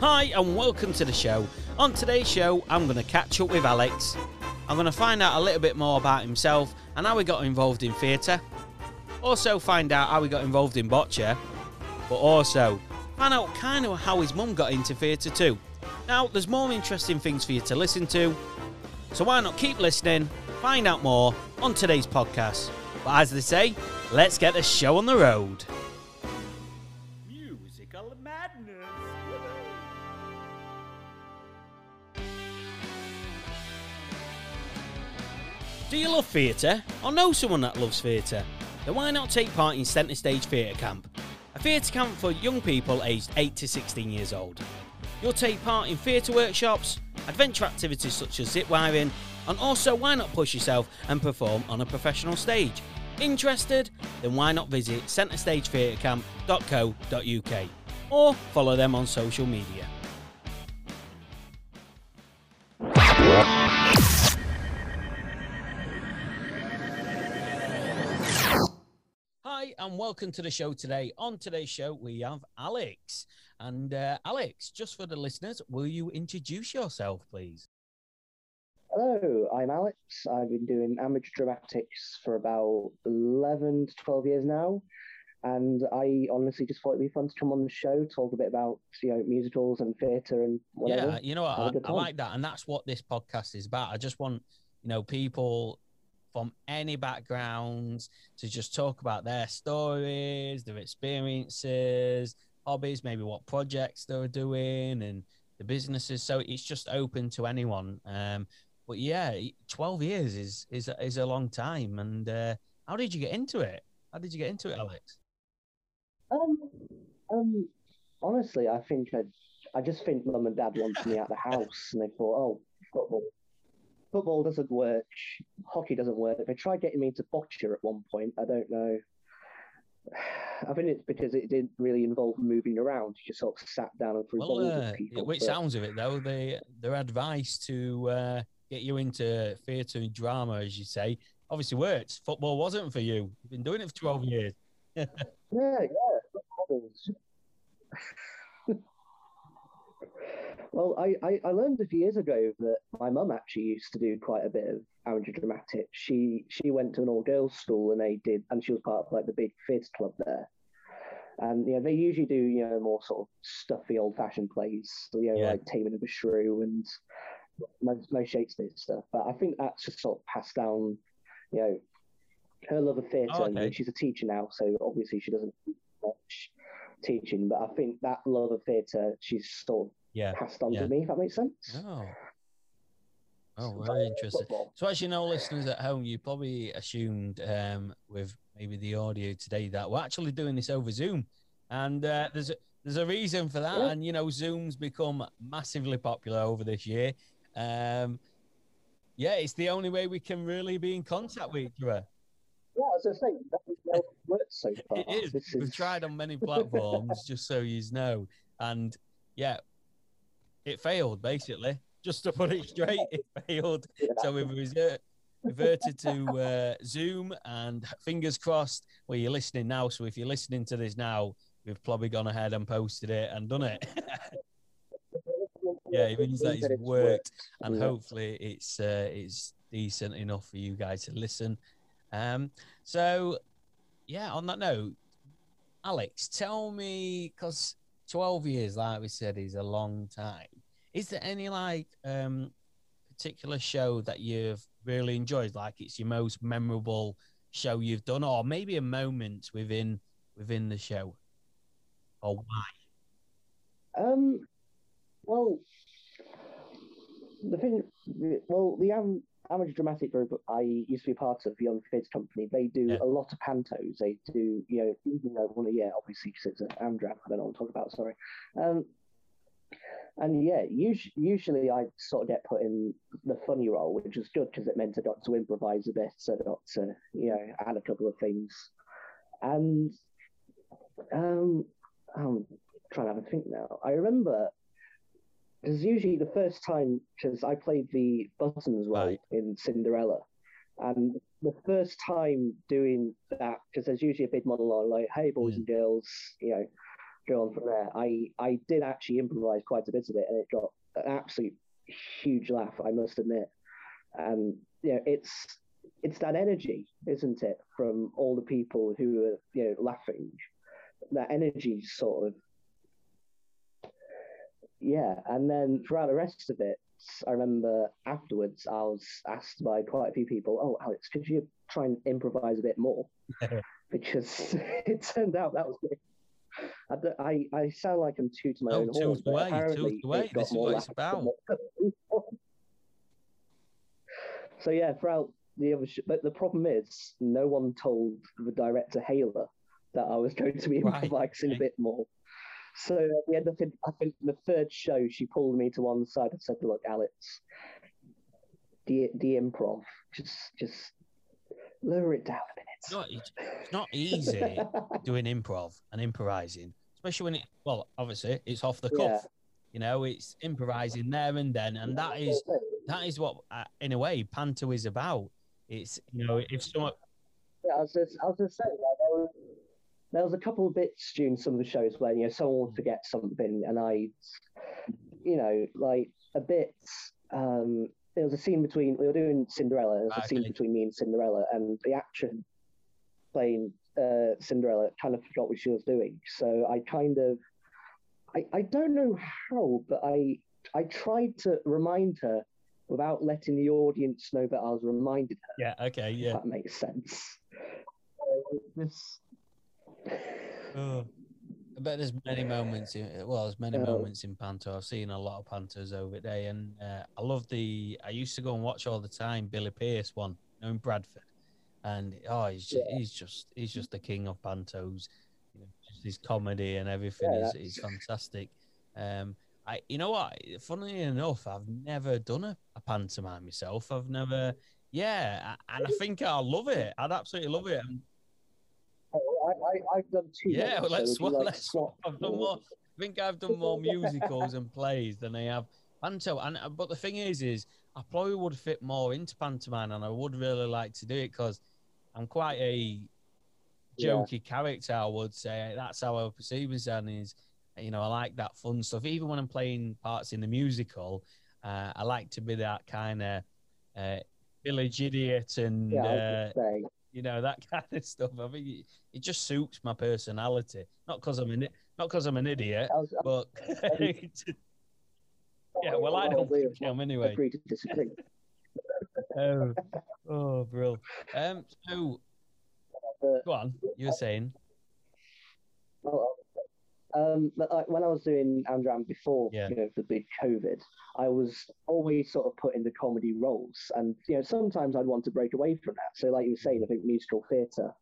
Hi, and welcome to the show. On today's show, I'm going to catch up with Alex. I'm going to find out a little bit more about himself and how he got involved in theatre. Also, find out how he got involved in bocce, but also find out kind of how his mum got into theatre too. Now, there's more interesting things for you to listen to, so why not keep listening, find out more on today's podcast. But as they say, let's get the show on the road. Do you love theatre or know someone that loves theatre? Then why not take part in Centre Stage Theatre Camp? A theatre camp for young people aged 8 to 16 years old. You'll take part in theatre workshops, adventure activities such as zip wiring, and also why not push yourself and perform on a professional stage? Interested? Then why not visit centrestagetheatrecamp.co.uk or follow them on social media. And welcome to the show today. On today's show, we have Alex. And uh, Alex, just for the listeners, will you introduce yourself, please? Hello, I'm Alex. I've been doing amateur dramatics for about 11 to 12 years now. And I honestly just thought it'd be fun to come on the show, talk a bit about you know musicals and theatre and whatever. Yeah, you know what? I, I like that, and that's what this podcast is about. I just want you know people from any backgrounds to just talk about their stories, their experiences, hobbies, maybe what projects they're doing, and the businesses. So it's just open to anyone. Um, but yeah, twelve years is is is a long time. And uh, how did you get into it? How did you get into it, Alex? Um, um, honestly, I think I, I just think mum and dad wanted me out of the house, and they thought, oh, football, football doesn't work, hockey doesn't work. They tried getting me into bocce at one point. I don't know. I think it's because it didn't really involve moving around. You just sort of sat down and threw well, balls uh, at people. Which but- sounds of it though, they their advice to uh, get you into theatre and drama, as you say, obviously works. Football wasn't for you. You've been doing it for twelve years. Yeah, yeah. Well, I, I, I learned a few years ago that my mum actually used to do quite a bit of amateur dramatics. She she went to an all girls school and they did, and she was part of like the big fizz club there. And you know they usually do you know more sort of stuffy old fashioned plays, you know Yeah. like Taming of the Shrew and most, most Shakespeare stuff. But I think that's just sort of passed down, you know, her love of theatre. Oh, and okay. she's a teacher now, so obviously she doesn't do much teaching. But I think that love of theatre she's sort of Yeah. passed on yeah. to me. If that makes sense. Oh. Oh, very interesting. Football. So, as you know, listeners at home, you probably assumed um, with maybe the audio today that we're actually doing this over Zoom, and uh, there's a, there's a reason for that. Yeah. And you know, Zoom's become massively popular over this year. Um, yeah, it's the only way we can really be in contact with each other. Yeah, as I say, that is how it works so far. It is. This We've is- tried on many platforms, just so you know, and yeah, it failed basically. Just to put it straight, it failed. Yeah. So we've reverted to uh, Zoom, and fingers crossed. Well, you're listening now, so if you're listening to this now, we've probably gone ahead and posted it and done it. yeah, it means that it's worked, and Yeah. hopefully it's uh, it's decent enough for you guys to listen. Um, so yeah, on that note, Alex, tell me because twelve years, like we said, is a long time. Is there any like um particular show that you've really enjoyed, like it's your most memorable show you've done, or maybe a moment within within the show, or why? Um, well, the thing, well, the um, amateur dramatic group I used to be part of, Young Kids Company, they do Yeah. a lot of pantos. They do, you know, even though one a year, obviously, because it's an Amdram, I don't know what I'm talking about, sorry. Um, and yeah, usually, usually I sort of get put in the funny role, which is good because it meant I got to improvise a bit, so I got to, you know, add a couple of things. And um, I'm trying to have a think now. I remember because usually the first time, because I played the buttons role Right. in Cinderella, and the first time doing that, because there's usually a big monologue like, "Hey, boys Mm. and girls, you know, go on from there. I I did actually improvise quite a bit of it, and it got an absolute huge laugh. I must admit, and you know, it's it's that energy, isn't it, from all the people who are you know laughing. That energy sort of yeah, and then throughout the rest of it, I remember afterwards I was asked by quite a few people, "Oh, Alex, could you try and improvise a bit more?" because it turned out that was me. I, I, I sound like I'm two to my Oh, own horn, away, apparently away. This is what it's about. so yeah, throughout the other, sh- but the problem is, no one told the director Hayler that I was going to be Right, improvising okay. a bit more. So at the end of it, I think the third show, she pulled me to one side and said, "Look, Alex, the the improv, just just lower it down a minute." It's not, it's it's not easy doing improv and improvising, especially when it, well, obviously it's off the cuff. Yeah. You know, it's improvising there and then, and that is that is what, uh, in a way, panto is about. It's you know, if someone, Yeah, I was just, I was just saying, like, there, was, there was a couple of bits during some of the shows where you know someone would forget something, and I, you know, like a bit. Um, there was a scene between we were doing Cinderella. There was a scene between me and Cinderella, and the actress playing uh, Cinderella kind of forgot what she was doing. So I kind of, I, I don't know how, but I I tried to remind her without letting the audience know that I was reminded her yeah, okay, if yeah. that makes sense. So this, Oh. I bet there's many moments in well, there's many Oh. moments in Panto. I've seen a lot of Pantos over there, and uh, I love the. I used to go and watch all the time Billy Pearce one, you know, in Bradford, and oh, he's just, he's just he's just the king of Pantos. You know, just his comedy and everything Yeah, is is fantastic. Um, I you know what? Funnily enough, I've never done a, a pantomime myself. I've never. Yeah, a- and I think I'll love it. I'd absolutely love it. I, I've done two. Yeah, well, let's you well, like let's? I've done more. I think I've done more musicals and plays than I have panto. And uh, but the thing is, is I probably would fit more into pantomime, and I would really like to do it because I'm quite a Yeah. jokey character. I would say that's how I perceive myself. Is you know I like that fun stuff. Even when I'm playing parts in the musical, uh, I like to be that kind of uh, village idiot and. Yeah, uh, was gonna say. You know that kind of stuff. I think it, it just suits my personality. Not because I'm an not because I'm an idiot, I was, I but yeah. Well, I don't think I'm anyway. agree to disagree. Oh, oh, bro. Um, so go on. You were saying, well, um, but like when I was doing Amdram before, Yeah. you know, the big COVID, I was always sort of put into comedy roles, and you know, sometimes I'd want to break away from that. So, like you were saying, I think musical theatre,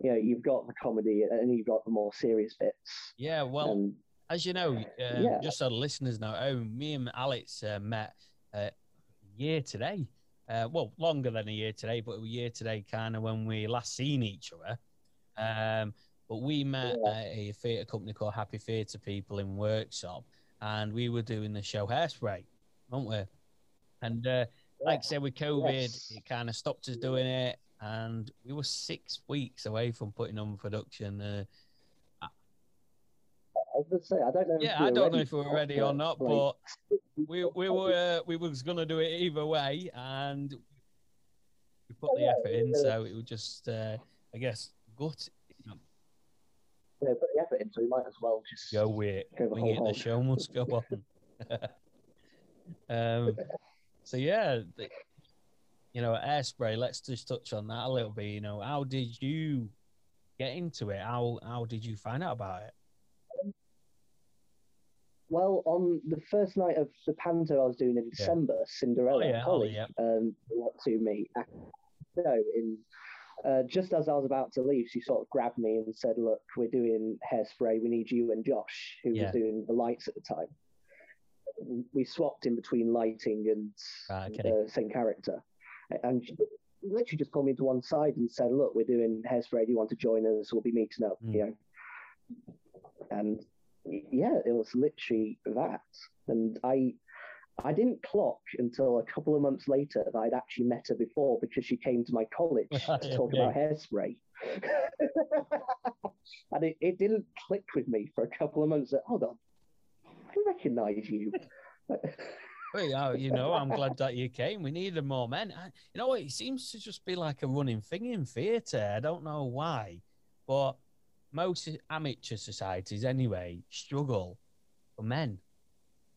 you know, you've got the comedy and you've got the more serious bits. yeah. Well, and as you know, um, Yeah. just so the listeners know, oh, me and Alex uh, met uh, a year today. Uh, well, longer than a year today, but a year today, kind of when we last seen each other. Um, but we met Yeah. at a theatre company called Happy Theatre People in Workshop, and we were doing the show Hairspray, weren't we? And uh, like I said, with COVID, Yes. it kind of stopped us doing it, and we were six weeks away from putting on production. Uh, I was say, I don't know. if yeah, I don't know if we were ready or not, but we we were we was gonna do it either way, and we put the effort in. So it was just, uh, I guess, gut. Know, put the effort in, so we might as well just Go with it. Go the it. The show must go on. um. So yeah, the, you know, airspray. Let's just touch on that a little bit. You know, how did you get into it? How how did you find out about it? Well, on the first night of the panto I was doing in December, Cinderella, Oh, yeah, Holly, Holly, um, went to me. No, in uh, just as I was about to leave, she sort of grabbed me and said, "Look, we're doing hairspray. We need you and Josh, who Yeah. was doing the lights at the time." We swapped in between lighting and uh, same character, and she literally just pulled me to one side and said, "Look, we're doing hairspray. Do you want to join us? We'll be meeting up." Mm. You know, and yeah, it was literally that. And I, I didn't clock until a couple of months later that I'd actually met her before because she came to my college to talk about hairspray. and it, it didn't click with me for a couple of months. That, Hold on, I recognise you. Well, you know, I'm glad that you came. We needed more men. I, you know, what? it seems to just be like a running thing in theatre. I don't know why, but most amateur societies, anyway, struggle for men.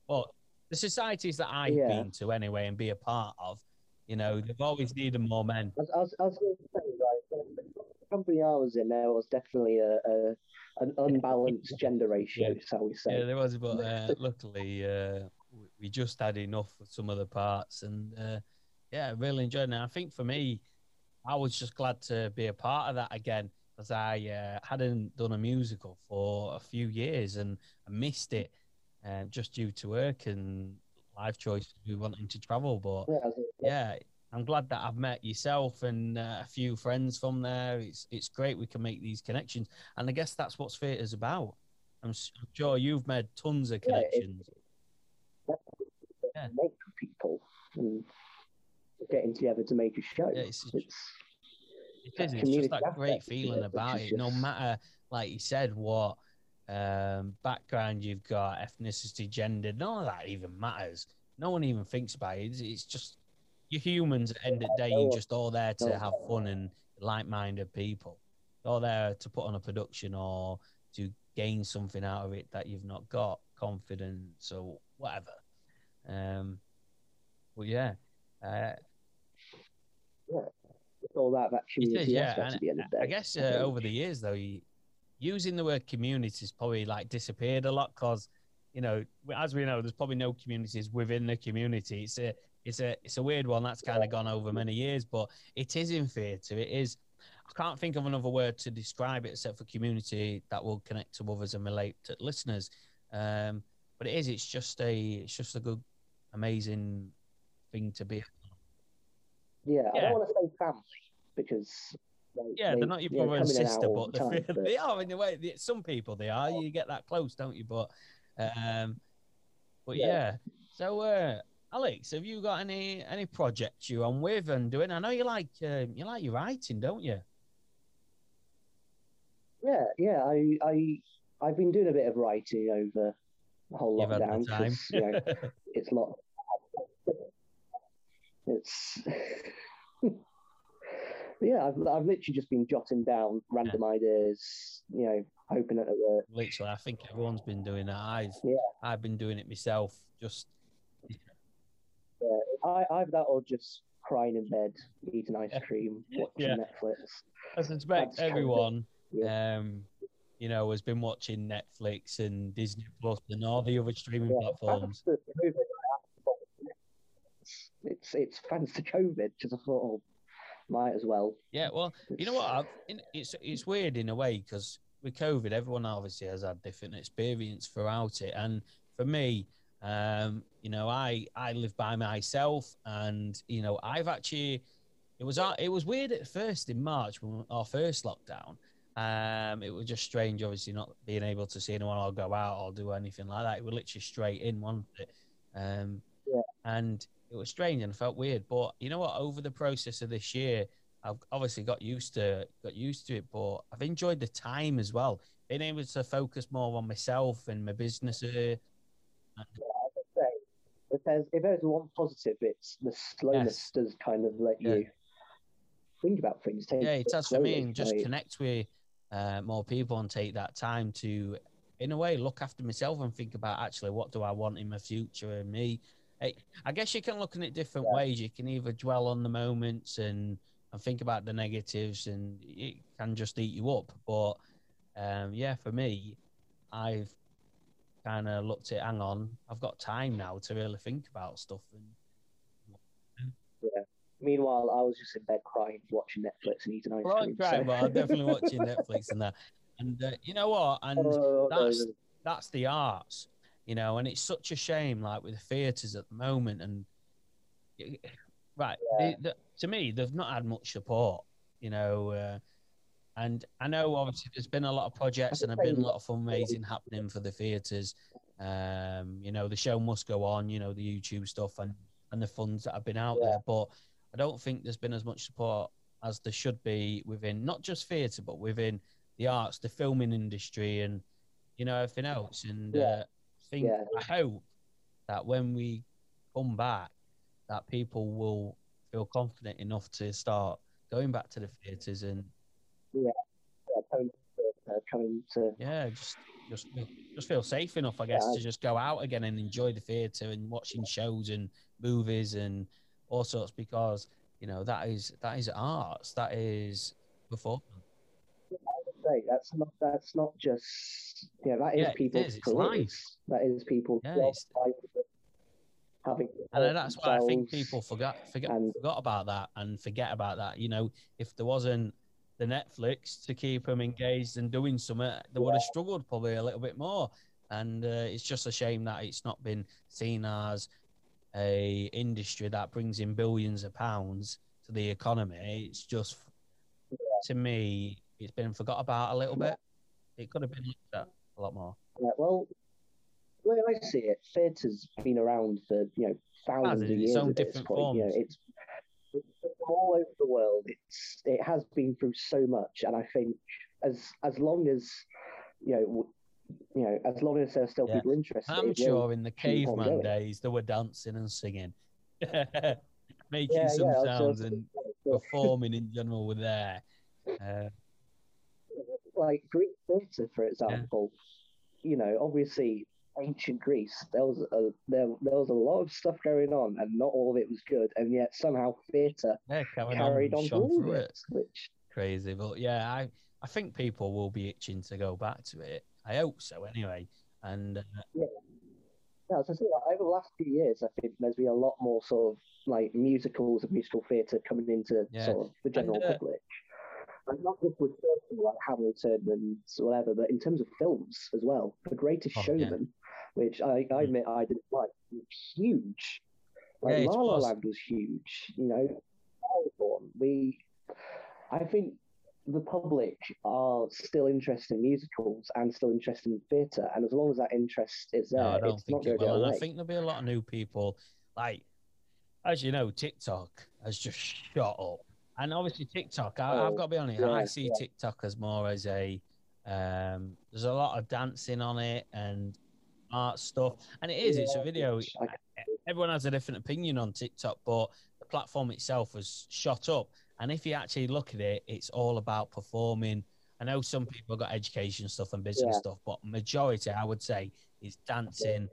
But the societies that I've Yeah. been to, anyway, and be a part of, you know, they've always needed more men. I was, I was, I was going to say, right, the company I was in, there was definitely a, a an unbalanced gender ratio, shall we say? Yeah, there was, but uh, luckily uh, we- we just had enough for some of the parts, and uh, yeah, really enjoyed it. And I think for me, I was just glad to be a part of that again because I uh, hadn't done a musical for a few years and I missed it uh, just due to work and life choices. We wanting to travel, but Yeah, yeah, I'm glad that I've met yourself and uh, a few friends from there. It's it's great we can make these connections, and I guess that's what theatre's about. I'm, sure you've made tons of connections. Yeah. make people and getting together to make a show. Yeah, it's- it's, It that is. It's just that great feeling about it. No matter, like you said, what um, background you've got, ethnicity, gender, none of that even matters. No one even thinks about it. It's, it's just you're humans. At the end of the day. You're just all there to have fun and like-minded people. You're there to put on a production or to gain something out of it that you've not got, confidence or whatever. Um, but yeah, uh, it's all that that It is, community yeah. And at the end of the day. I guess uh, over the years, though, you, using the word community has probably like disappeared a lot because, you know, as we know, there's probably no communities within the community. It's a, it's a, it's a weird one that's kind of gone over many years, but it is in theatre. It is. I can't think of another word to describe it except for community that will connect to others and relate to listeners. Um, but it is. It's just a. It's just a good, amazing thing to be. Yeah, I don't want to say family because they, Yeah, they, they're not your you know, brother and sister, but the time, but- they are in a way. they- Some people they are. You get that close, don't you? But, um, but yeah. Yeah. So, uh, Alex, have you got any any projects you're on with and doing? I know you like uh, you like your writing, don't you? Yeah, yeah. I, I, I've been doing a bit of writing over the whole You've lockdown time. you know it's lot. It's. Yeah, I've, I've literally just been jotting down random ideas. You know, hoping that it works. Literally, I think everyone's been doing that. I've Yeah. I've been doing it myself. Just yeah, I, either that or just crying in bed, eating ice cream, watching Yeah. Netflix. I suspect That's kind of everyone, Yeah. um, you know, has been watching Netflix and Disney Plus and all the other streaming Yeah, platforms. thanks to COVID, it's it's thanks to COVID. Just I thought, oh, might as well. Yeah, well, you know what? In, it's it's weird in a way because with COVID, everyone obviously has had different experience throughout it, and for me, um, you know, I I live by myself, and you know, I've actually it was it was weird at first in March when our first lockdown. Um, it was just strange, obviously, not being able to see anyone or go out or do anything like that. It was literally straight in, wasn't it? Um, Yeah. and it was strange and felt weird. But you know what? Over the process of this year, I've obviously got used to got used to it, but I've enjoyed the time as well. Being able to focus more on myself and my business. Uh, Say, if there's if there's one positive, it's the slowness Yes. does kind of let Yeah. you think about things. Take yeah, it does for me, and just connect with uh, more people and take that time to, in a way, look after myself and think about actually what do I want in my future and me. I, I guess you can look at it different Yeah. ways. You can either dwell on the moments and and think about the negatives, and it can just eat you up. But um, yeah, for me, I've kind of looked at, hang on, I've got time now to really think about stuff. And Meanwhile, I was just in bed crying, watching Netflix and eating ice well, cream. I'm so- but I'm definitely watching Netflix and that. And uh, you know what? And no, that's- that's the arts, you know, and it's such a shame, like with the theatres at the moment. And right, they, the, to me, they've not had much support, you know. Uh, and I know obviously there's been a lot of projects and there's been a lot of fundraising happening for the theatres. Um, you know, the show must go on, you know, the YouTube stuff and, and the funds that have been out Yeah. there. But I don't think there's been as much support as there should be within not just theatre, but within the arts, the filming industry, and you know everything else. And Yeah. uh, think Yeah. I hope that when we come back, that people will feel confident enough to start going back to the theatres and Yeah, coming to yeah, just just feel, just feel safe enough, I guess, Yeah. to just go out again and enjoy the theatre and watching shows and movies and all sorts because you know that is that is arts, that is performance. Say that's not that's not just yeah that is Yeah, people's is, it's life. That is people's Yeah, jobs, having And that's why I think people forgot forget and- forgot about that and forget about that. You know, if there wasn't the Netflix to keep them engaged and doing something, they would have struggled probably a little bit more. And uh, it's just a shame that it's not been seen as a industry that brings in billions of pounds to the economy. It's just to me, it's been forgot about a little bit. It could have been looked at a lot more. Yeah, well, the way I see it, theatre's been around for you know thousands of its years own different point. You know, it's, it's all over the world. It's it has been through so much, and I think as as long as you know. You know, as long as there's still Yeah. people interested, I'm sure in the caveman days they were dancing and singing, making Yeah, some yeah, sounds and performing in general were there. Uh, like Greek theatre, for example, you know, obviously ancient Greece, there was a there, there was a lot of stuff going on, and not all of it was good, and yet somehow theatre yeah, carried on, on shone through through it, it. which Crazy, but yeah, I I think people will be itching to go back to it. I hope so, anyway. And uh, yeah, as I say, like, over the last few years, I think there's been a lot more sort of like musicals and musical theatre coming into Yeah. sort of the general uh, public. And not just with films like Hamilton and whatever, but in terms of films as well. The Greatest Oh, yeah. Showman, which I, I Mm. admit I didn't like, was huge. Like Yeah, it La La was. Land was huge. You know, we, I think the public are still interested in musicals and still interested in theatre, and as long as that interest is there, no, I don't it's think not it going to will. Away. I think there'll be a lot of new people. Like, as you know, TikTok has just shot up. And obviously, TikTok, I, I've Oh, got to be honest, yeah, I see yeah. TikTok as more as a, um, there's a lot of dancing on it and art stuff. And it is, it's a video. Everyone has a different opinion on TikTok, but the platform itself has shot up. And if you actually look at it, it's all about performing. I know some people got education stuff and business Yeah. stuff, but majority, I would say, is dancing,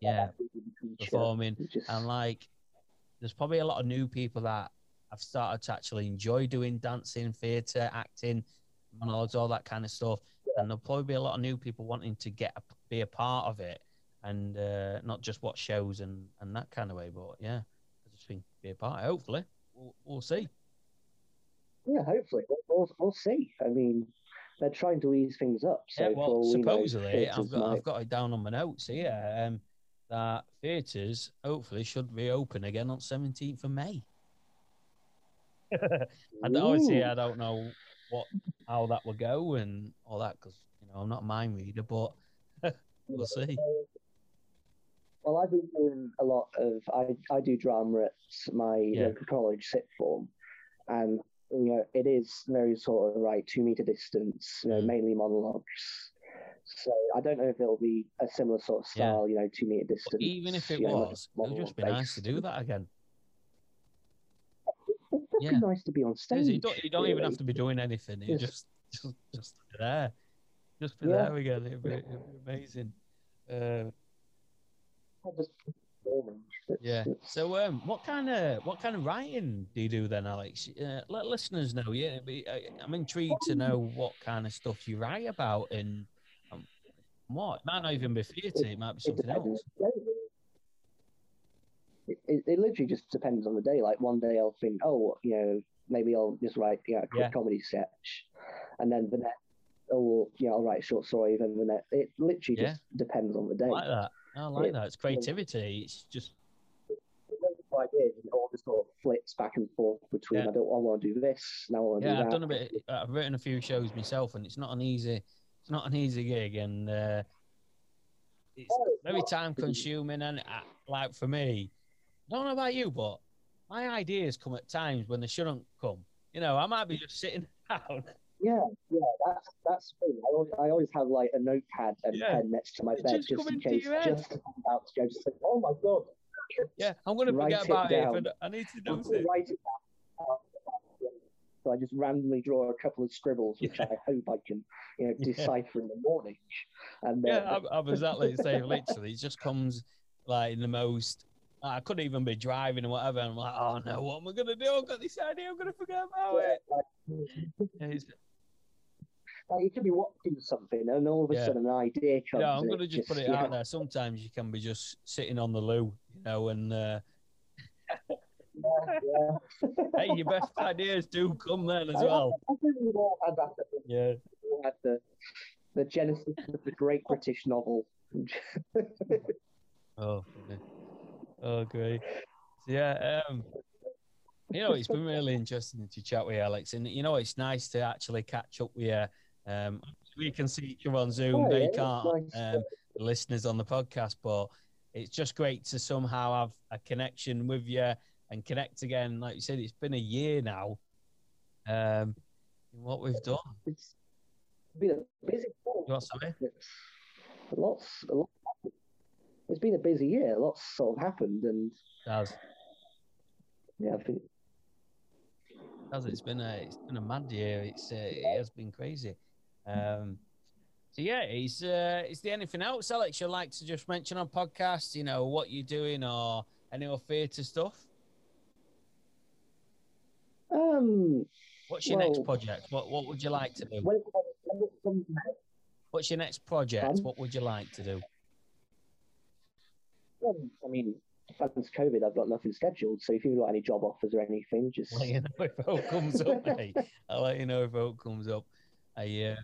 Yeah. performing, and like there's probably a lot of new people that have started to actually enjoy doing dancing, theatre, acting, monologues, all that kind of stuff. And there'll probably be a lot of new people wanting to get a, be a part of it and uh, not just watch shows and, and that kind of way. But yeah, I just think be a part. Hopefully, we'll, we'll see. yeah, hopefully we'll, we'll, we'll see. I mean, they're trying to ease things up. So yeah, well, we know, supposedly, I've got might- I've got it down on my notes here um, that theatres hopefully should reopen again on 17th of May. And obviously, I don't know what how that will go and all that because you know I'm not a mind reader, but we'll see. Well, I've been doing a lot of I, I do drama at my Yeah. local college sixth form, and you know it is very sort of right two meter distance, you know, Mm. mainly monologues. So I don't know if it'll be a similar sort of Yeah. style, you know, two meter But distance. even if it you know, was, it would just be nice to do that again. Just Yeah. be nice to be on stage. You don't, you don't even have to be doing anything. You Just- just just there, just be Yeah. there again. It'd be, it'd be amazing. Uh, Not just performing. It's- Yeah. So, um, what kind of what kind of writing do you do then, Alex? Uh, let listeners know. Yeah, I, I'm intrigued to know what kind of stuff you write about and um, what. It might not even be theatre. It might be something else. It, it, it literally just depends on the day. Like one day I'll think, oh, you know, maybe I'll just write you know, a quick Yeah. comedy sketch, and then the next, oh, you know, I'll write a short story. Then the next, it literally Yeah. just depends on the day. I like that. I like It- that. It's creativity. It's just What I it all just sort of flips back and forth between. Yeah. I don't. I want to do this now. I want to yeah. do I've done a bit. I've written a few shows myself, and it's not an easy. It's not an easy gig, and uh, it's Oh, it's very time consuming. And uh, like for me, I don't know about you, but my ideas come at times when they shouldn't come. You know, I might be just sitting down Yeah, yeah, that's that's me. I always, I always have like a notepad and Yeah. pen next to my bed just in case. Just about to go, just think, oh my god. Yeah, I'm going to Write forget it about it. I down. d- I need to do it. write it down. So I just randomly draw a couple of scribbles, which Yeah. I hope I can, you know, Yeah. decipher in the morning. And Yeah, uh, I'm, I'm exactly the same. Literally, it just comes like in the most. I couldn't even be driving or whatever. And I'm like, oh no, what am I gonna do? I've got this idea. I'm gonna forget about it. It's- like, you could be watching something, and all of a Yeah. sudden an idea comes. yeah, I'm gonna it just put it yeah. out there. Sometimes you can be just sitting on the loo, you know, and uh, Yeah. hey, your best ideas do come then as I- well. I think we've all had that. Yeah. Had the the genesis of the great British novel. Oh, goodness. Oh, great. So, yeah, um, you know, it's been really interesting to chat with you, Alex, and you know, it's nice to actually catch up with you. Um, we can see each other on Zoom; Oh, they yeah, can't. nice. Um, the listeners on the podcast, but it's just great to somehow have a connection with you and connect again. Like you said, it's been a year now. Um, what we've done. it's been a busy. What's that? It's lots, a lot. It's been a busy year. Lots sort of happened, and Has yeah, I think has it's been a it's been a mad year. It's uh, it has been crazy. Um, so yeah, is uh, is there anything else, Alex? You'd like to just mention on podcast? You know what you're doing or any more theatre stuff? um, What's your next project? What what would you like to do? when it, when it comes What's your next project? Um, What would you like to do? I mean, since COVID, I've got nothing scheduled. So if you've got any job offers or anything, just Let you know if hope comes up, mate. I'll let you know if hope comes up. I uh,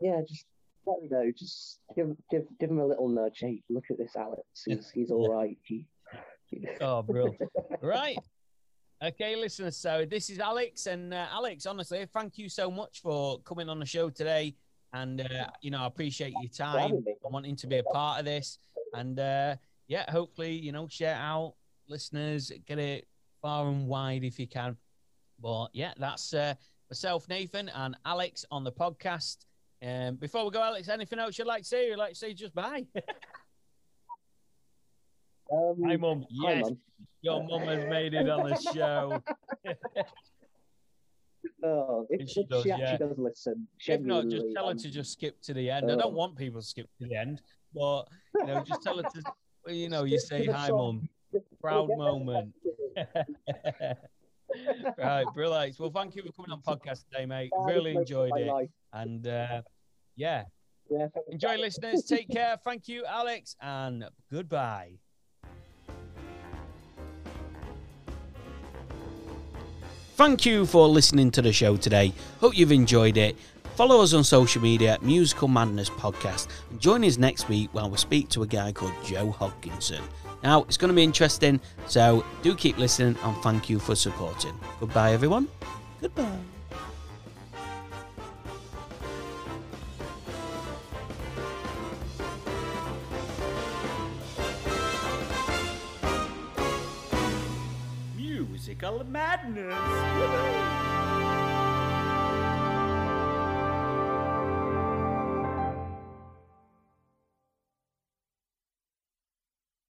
yeah, just let me know. Just give give give him a little nudge. Hey, look at this, Alex. He's he's all right. He, oh, brilliant. right. Okay, listeners. So this is Alex, and uh, Alex, honestly, thank you so much for coming on the show today. And uh, you know, I appreciate your time and wanting to be a part of this. And uh, yeah, hopefully, you know, share out, listeners, get it far and wide if you can. But yeah, that's uh, myself, Nathan, and Alex on the podcast. Um, before we go, Alex, anything else you'd like to say? You'd like to say just bye. um, Hi, mum. hi, Yes, Mum. your mum has made it on the show. Oh, if, If she if does, she actually yeah. does listen, If not, just genuinely, tell her to just skip to the end. I Uh, don't want people to skip to the end, but you know, just tell her to. You know, you say hi, mum. Proud We'll get there moment. right, brilliant. Well, thank you for coming on podcast today, mate. Really enjoyed it, and uh, yeah, Yeah, enjoy, listeners. Take care. Thank you, Alex, and goodbye. Thank you for listening to the show today. Hope you've enjoyed it. Follow us on social media Musical Madness Podcast and join us next week when we speak to a guy called Joe Hodkinson. Now, it's going to be interesting, so do keep listening and thank you for supporting. Goodbye, everyone. Goodbye. Musical Madness.